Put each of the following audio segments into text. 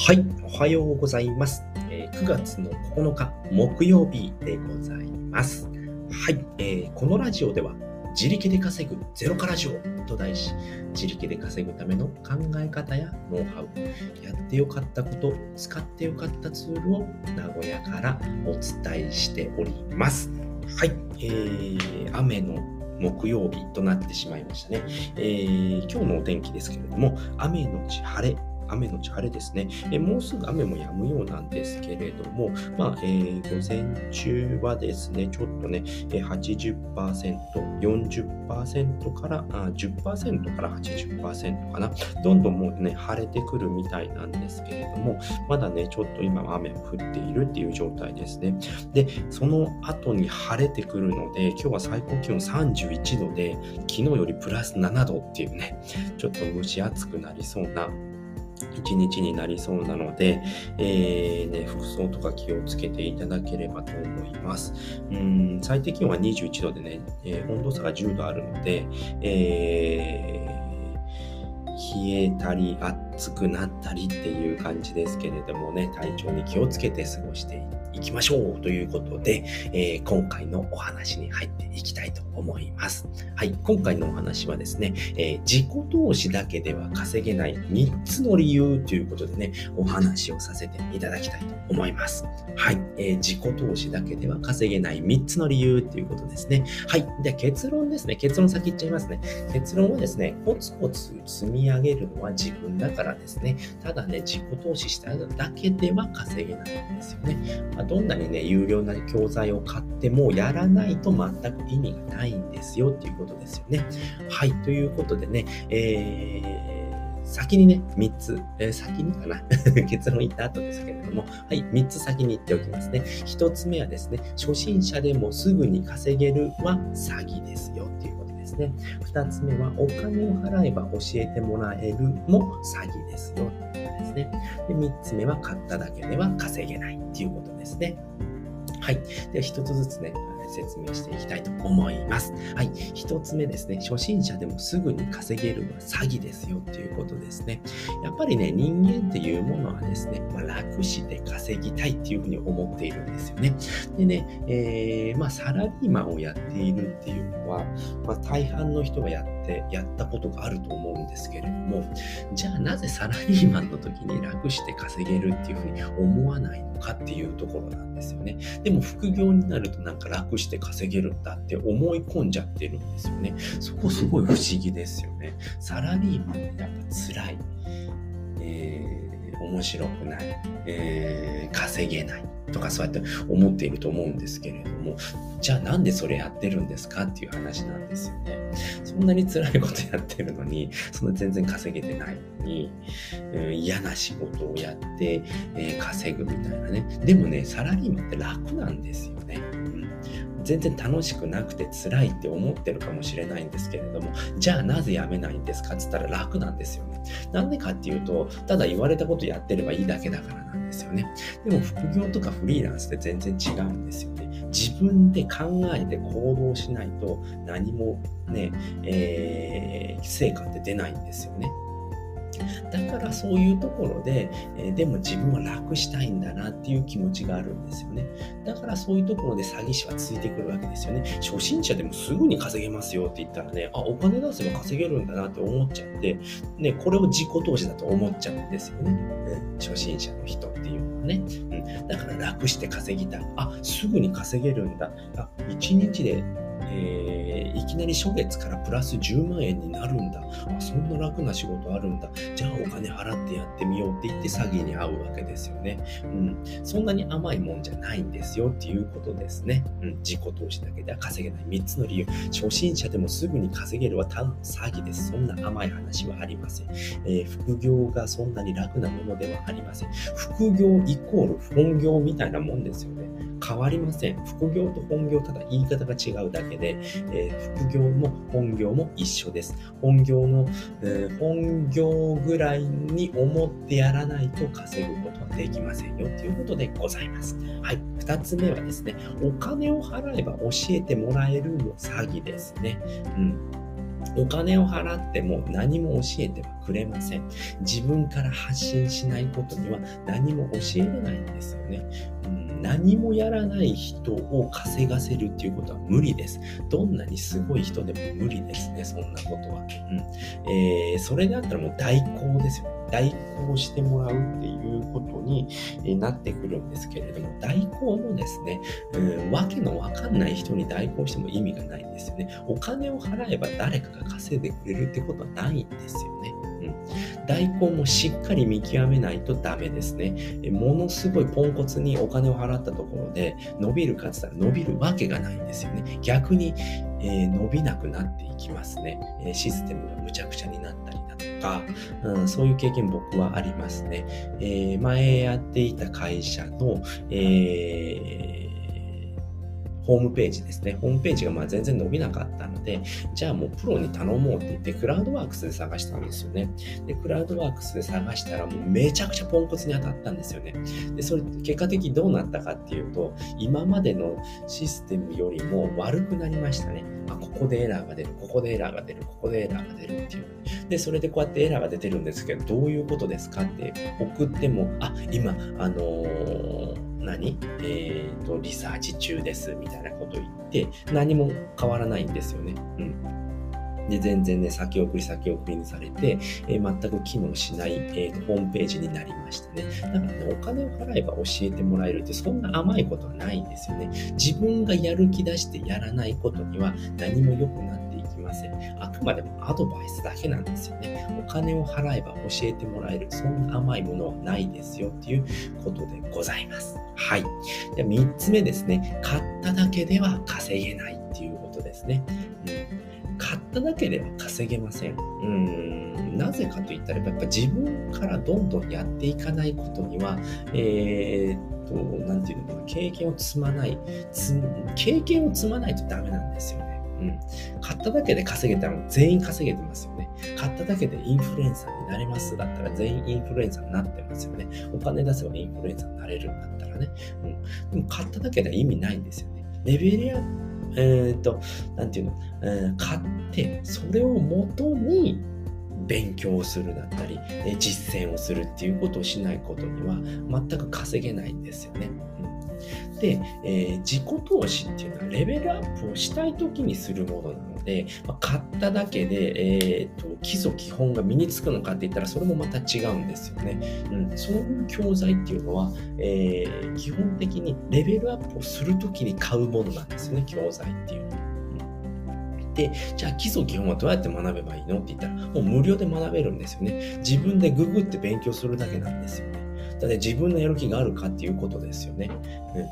はい、おはようございます。え、9月の9日木曜日でございます。はい、えー、このラジオでは自力で稼ぐゼロからジオと題し、自力で稼ぐための考え方やノウハウ、やってよかったこと、使ってよかったツールを名古屋からお伝えしております。はい、えー、雨の木曜日となってしまいましたね。えー、今日のお天気ですけれども、雨のち晴れ雨のち晴れですね。えもうすぐ雨も止むようなんですけれども、まあ、えー、午前中はですね、ちょっとね、80%、40%からあ10%から80%かな。どんどんもうね、晴れてくるみたいなんですけれども、まだね、ちょっと今は雨も降っているっていう状態ですね。で、その後に晴れてくるので、今日は最高気温31度で、昨日よりプラス7度っていうね、ちょっと蒸し暑くなりそうな一日になりそうなので、えーね、服装とか気をつけていただければと思います。うん最低気温は21度でね、えー、温度差が10度あるので、えー、冷えたり暑くなったりっていう感じですけれどもね、体調に気をつけて過ごしていきましょうということで、えー、今回のお話に入っていきたいと思います。はい、今回のお話はですね、えー、自己投資だけでは稼げない3つの理由ということでね、お話をさせていただきたいと思います。はい、えー、自己投資だけでは稼げない3つの理由ということですね。はい、で結論ですね。結論先言っちゃいますね。結論はですね、コツコツ積み上げるのは自分だからですね。ただね、自己投資しただけでは稼げないんですよね。まあ、どんなにね、有料な教材を買ってもやらないと全く意味がないんですよっていうことですよね。はい、ということでね、えー、先にね、3つ、えー、先にかな？結論言った後ですけれども、はい、3つ先に言っておきますね。1つ目はですね、初心者でもすぐに稼げるは詐欺ですよっていうことですね。2つ目は、お金を払えば教えてもらえるも詐欺ですよね。で3つ目は、買っただけでは稼げないっていうことですね。はい。では、1つずつね、説明していきたいと思います。はい。一つ目ですね。初心者でもすぐに稼げるのは詐欺ですよっていうことですね。やっぱりね、人間っていうものはですね、まあ、楽して稼ぎたいっていうふうに思っているんですよね。でね、えー、まあ、サラリーマンをやっているっていうのは、まあ、大半の人がやってやったことがあると思うんですけれども、じゃあなぜサラリーマンの時に楽して稼げるっていうふうに思わないのかっていうところなんですよね。でも副業になるとなんか楽して稼げるんだって思い込んじゃってるんですよね。そこすごい不思議ですよね。サラリーマンってやっぱ辛い。えー、面白くない。えー、稼げない。とかそうやって思っていると思うんですけれども、じゃあなんでそれやってるんですかっていう話なんですよね。そんなに辛いことやってるのに、そんな全然稼げてないのに、うん、嫌な仕事をやって、えー、稼ぐみたいなね。でもね、サラリーマンって楽なんですよ。全然楽しくなくて辛いって思ってるかもしれないんですけれども、じゃあなぜ辞めないんですか？って言ったら楽なんですよね。なんでかっていうと、ただ言われたことやってればいいだけだからなんですよね。でも副業とかフリーランスって全然違うんですよね。自分で考えて行動しないと何もね、えー、成果って出ないんですよね。だからそういうところで、え、でも自分は楽したいんだなっていう気持ちがあるんですよね。だからそういうところで詐欺師はついてくるわけですよね。初心者でもすぐに稼げますよって言ったらね、あ、お金出せば稼げるんだなって思っちゃって、ね、これを自己投資だと思っちゃうんですよね。ね初心者の人っていうのはね。うん、だから楽して稼ぎたい。あ、すぐに稼げるんだ。あ、1日でえー、いきなり初月からプラス10万円になるんだ。あ、そんな楽な仕事あるんだ。じゃあお金払ってやってみようって言って詐欺に遭うわけですよね。うん。そんなに甘いもんじゃないんですよっていうことですね。うん。自己投資だけでは稼げない3つの理由。初心者でもすぐに稼げるはただの詐欺です。そんな甘い話はありません。えー、副業がそんなに楽なものではありません。副業イコール本業みたいなもんですよね。変わりません。副業と本業、ただ言い方が違うだけで、えー、副業も本業も一緒です。本業の、えー、本業ぐらいに思ってやらないと稼ぐことはできませんよということでございます。はい。二つ目はですね、お金を払えば教えてもらえるの詐欺ですね。うん。お金を払っても何も教えてはくれません。自分から発信しないことには何も教えれないんですよね。うん、何もやらない人を稼がせるっていうことは無理です。どんなにすごい人でも無理ですね、そんなことは。うんえー、それだったらもう代行ですよ。代行してもらうっていうことになってくるんですけれども、代行もですね、うん、わけのわかんない人に代行しても意味がないんですよね。お金を払えば誰かが稼いでくれるってことはないんですよね。うん、代行もしっかり見極めないとダメですね。ものすごいポンコツにお金を払ったところで伸びるかつったら伸びるわけがないんですよね。逆に、えー、伸びなくなっていきますね。システムがむちゃくちゃになったりだとか、うん、そういう経験僕はありますね。えー、前やっていた会社の、えーホームページですね。ホームページがまあ全然伸びなかったので、じゃあもうプロに頼もうって言って、クラウドワークスで探したんですよね。で、クラウドワークスで探したらもうめちゃくちゃポンコツに当たったんですよね。で、それ結果的にどうなったかっていうと、今までのシステムよりも悪くなりましたね。あ、ここでエラーが出る、ここでエラーが出る、ここでエラーが出るっていう。で、それでこうやってエラーが出てるんですけど、どういうことですかって送っても、あ、今、あのー何？えっ、ー、と、リサーチ中です、みたいなこと言って、何も変わらないんですよね。うん。で、全然ね、先送り先送りにされて、えー、全く機能しない、えーと、ホームページになりましたね。だからね、お金を払えば教えてもらえるって、そんな甘いことはないんですよね。自分がやる気出してやらないことには何も良くなってません。あくまでもアドバイスだけなんですよね。お金を払えば教えてもらえる、そんな甘いものはないですよっていうことでございます。はい。で3つ目ですね。買っただけでは稼げないっていうことですね。うん買っただけでは稼げません。うん、なぜかといったら、やっぱ自分からどんどんやっていかないことには、えー、っと、なていうのかな、経験を積まない、経験を積まないとダメなんですよ。うん。買っただけで稼げたら全員稼げてますよね。買っただけでインフルエンサーになれますだったら全員インフルエンサーになってますよね。お金出せばインフルエンサーになれるんだったらね。うん。でも買っただけでは意味ないんですよね。レベルやえっ、ー、と、なんていうの、えー、買って、それをもとに勉強するだったり、実践をするっていうことをしないことには全く稼げないんですよね。うんで、えー、自己投資っていうのはレベルアップをしたい時にするものなので、まあ、買っただけで、えーと、基礎基本が身につくのかって言ったらそれもまた違うんですよね。うん、そういう教材っていうのは、えー、基本的にレベルアップをする時に買うものなんですよね、教材っていうのは。で、じゃあ基礎基本はどうやって学べばいいのって言ったら、もう無料で学べるんですよね。自分でググって勉強するだけなんですよ。だって自分のやる気があるかっていうことですよね。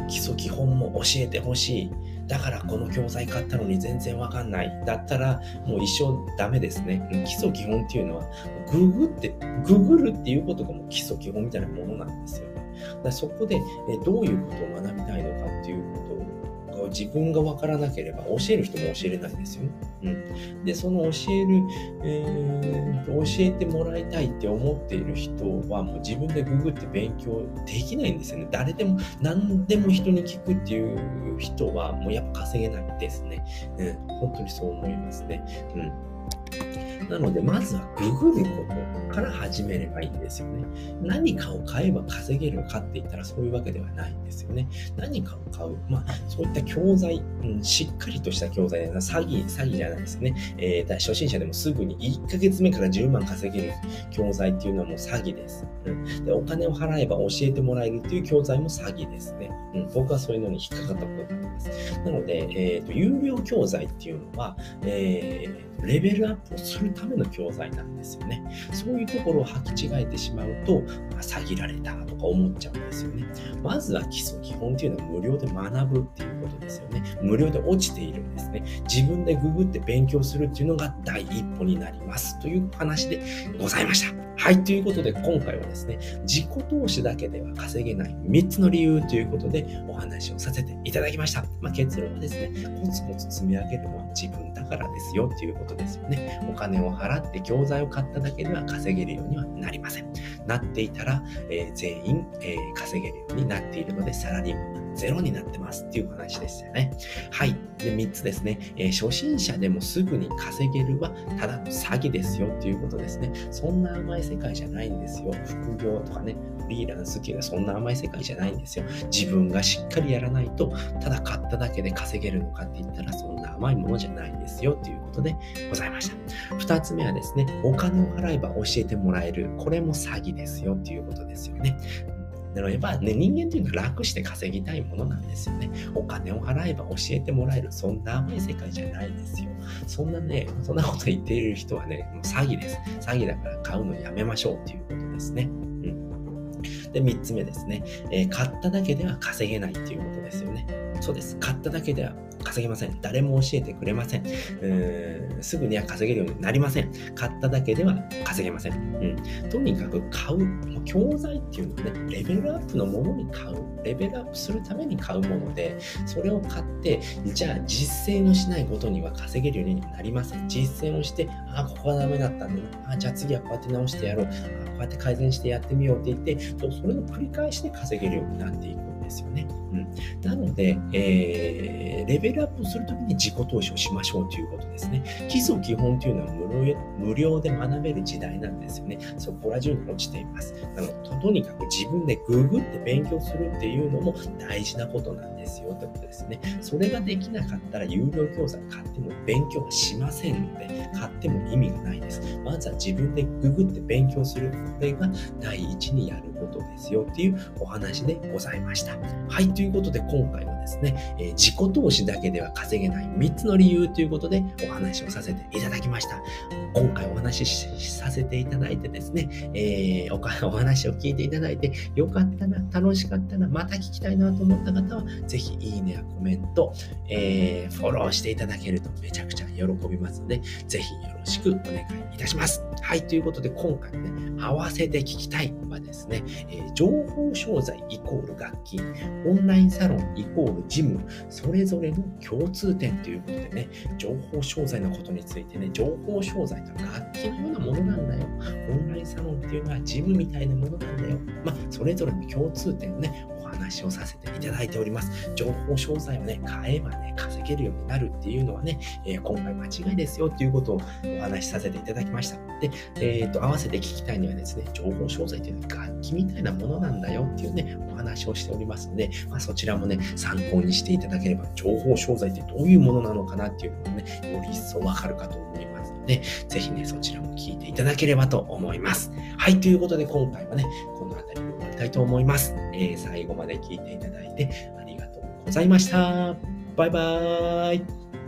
うん、基礎基本も教えてほしい。だからこの教材買ったのに全然わかんない。だったらもう一生ダメですね。基礎基本っていうのは、ググって、ググるっていうことがもう基礎基本みたいなものなんですよね。だそこでどういうことを学びたいのかっていうことを自分が分からなければ教える人も教えれないですよね。うん、で、その教える、えー、教えてもらいたいって思っている人はもう自分でググって勉強できないんですよね。誰でも何でも人に聞くっていう人はもうやっぱ稼げないですね。うん、本当にそう思いますね。うんなので、まずはググることから始めればいいんですよね。何かを買えば稼げるかって言ったらそういうわけではないんですよね。何かを買う。まあ、そういった教材、うん、しっかりとした教材で詐欺、詐欺じゃないですね。えー、初心者でもすぐに1ヶ月目から10万稼げる教材っていうのはもう詐欺です。うん、でお金を払えば教えてもらえるっていう教材も詐欺ですね。うん、僕はそういうのに引っかかったことがあります。なので、えーと、有料教材っていうのは、えーレベルアップをするための教材なんですよね。そういうところを履き違えてしまうと、まあ、詐欺られたとか思っちゃうんですよね。まずは基礎基本っていうのは無料で学ぶっていうことですよね。無料で落ちているんですね。自分でググって勉強するっていうのが第一歩になりますという話でございました。はい。ということで、今回はですね、自己投資だけでは稼げない3つの理由ということでお話をさせていただきました。まあ、結論はですね、コツコツ積み上げるのは自分だからですよということですよね。お金を払って教材を買っただけでは稼げるようにはなりません。なっていたら、えー、全員、えー、稼げるようになっているので、サラリーマンゼロになってますっていう話ですよね。はい。で、3つですね、えー、初心者でもすぐに稼げるはただの詐欺ですよっていうことですね。そんな甘い世界じゃないんですよ。副業とかね、フリーランスっていうのはそんな甘い世界じゃないんですよ。自分がしっかりやらないと、ただ買っただけで稼げるのかって言ったらそんな甘いものじゃないんですよっていうことでございました。2つ目はですね、お金を払えば教えてもらえる。これも詐欺ですよっていうことですよね。やっぱ、ね、人間っていうのは楽して稼ぎたいものなんですよね。お金を払えば教えてもらえる。そんな甘い世界じゃないですよ。そんなね、そんなこと言っている人はね、もう詐欺です。詐欺だから買うのやめましょうっていうことですね。うん。で、3つ目ですね、えー、買っただけでは稼げないっていうことですよね。そうです。買っただけでは稼げません。誰も教えてくれません。うんすぐには稼げるようになりません。買っただけでは稼げません。うん、とにかく買う。教材っていうのはね、レベルアップのものに買う。レベルアップするために買うもので、それを買って、じゃあ実践をしないことには稼げるようになりません。実践をして、ああ、ここはダメだったんだな。ああじゃあ次はこうやって直してやろう。あこうやって改善してやってみようって言って、それの繰り返しで稼げるようになっていくんですよね。うん、なので、えー、レベルアップするときに自己投資をしましょうということですね。基礎基本というのは無料無料で学べる時代なんですよね。そこら中に落ちています。なので、とにかく自分でググって勉強するっていうのも大事なことなんですよってことですね。それができなかったら有料教材買っても勉強はしませんので、買っても意味がないです。まずは自分でググって勉強する。これが第一にやることですよっていうお話でございました。はい、ということで今回はですね、え、自己投資だけでは稼げない3つの理由ということでお話をさせていただきました。今回お話しさせていただいてですね、えー、お話を聞いていただいてよかったな、楽しかったな、また聞きたいなと思った方は、ぜひいいねやコメント、えー、フォローしていただけるとめちゃくちゃ喜びますので、ぜひよろしくお願いいたします。はい、ということで今回ね、合わせて聞きたいはですね、えー、情報商材イコール楽器、オンラインサロンイコールジム、それぞれの共通点ということでね、情報商材のことについてね、情報商材とは楽器のようなものなんだよ。オンラインサロンっていうのはジムみたいなものなんだよ。まあ、それぞれの共通点をね、話をさせていただいております。情報商材をね、買えばね、稼げるようになるっていうのはね、えー、今回間違いですよっていうことをお話しさせていただきました。で、えっ、ー、と、合わせて聞きたいにはですね、情報商材っていうのは楽器みたいなものなんだよっていうね、お話をしておりますので、まあ、そちらもね、参考にしていただければ、情報商材ってどういうものなのかなっていうのもね、より一層わかるかと思いますので、ぜひね、そちらも聞いていただければと思います。はい、ということで今回はね、この辺りたいと思います。えー、最後まで聞いていただいてありがとうございました。バイバーイ。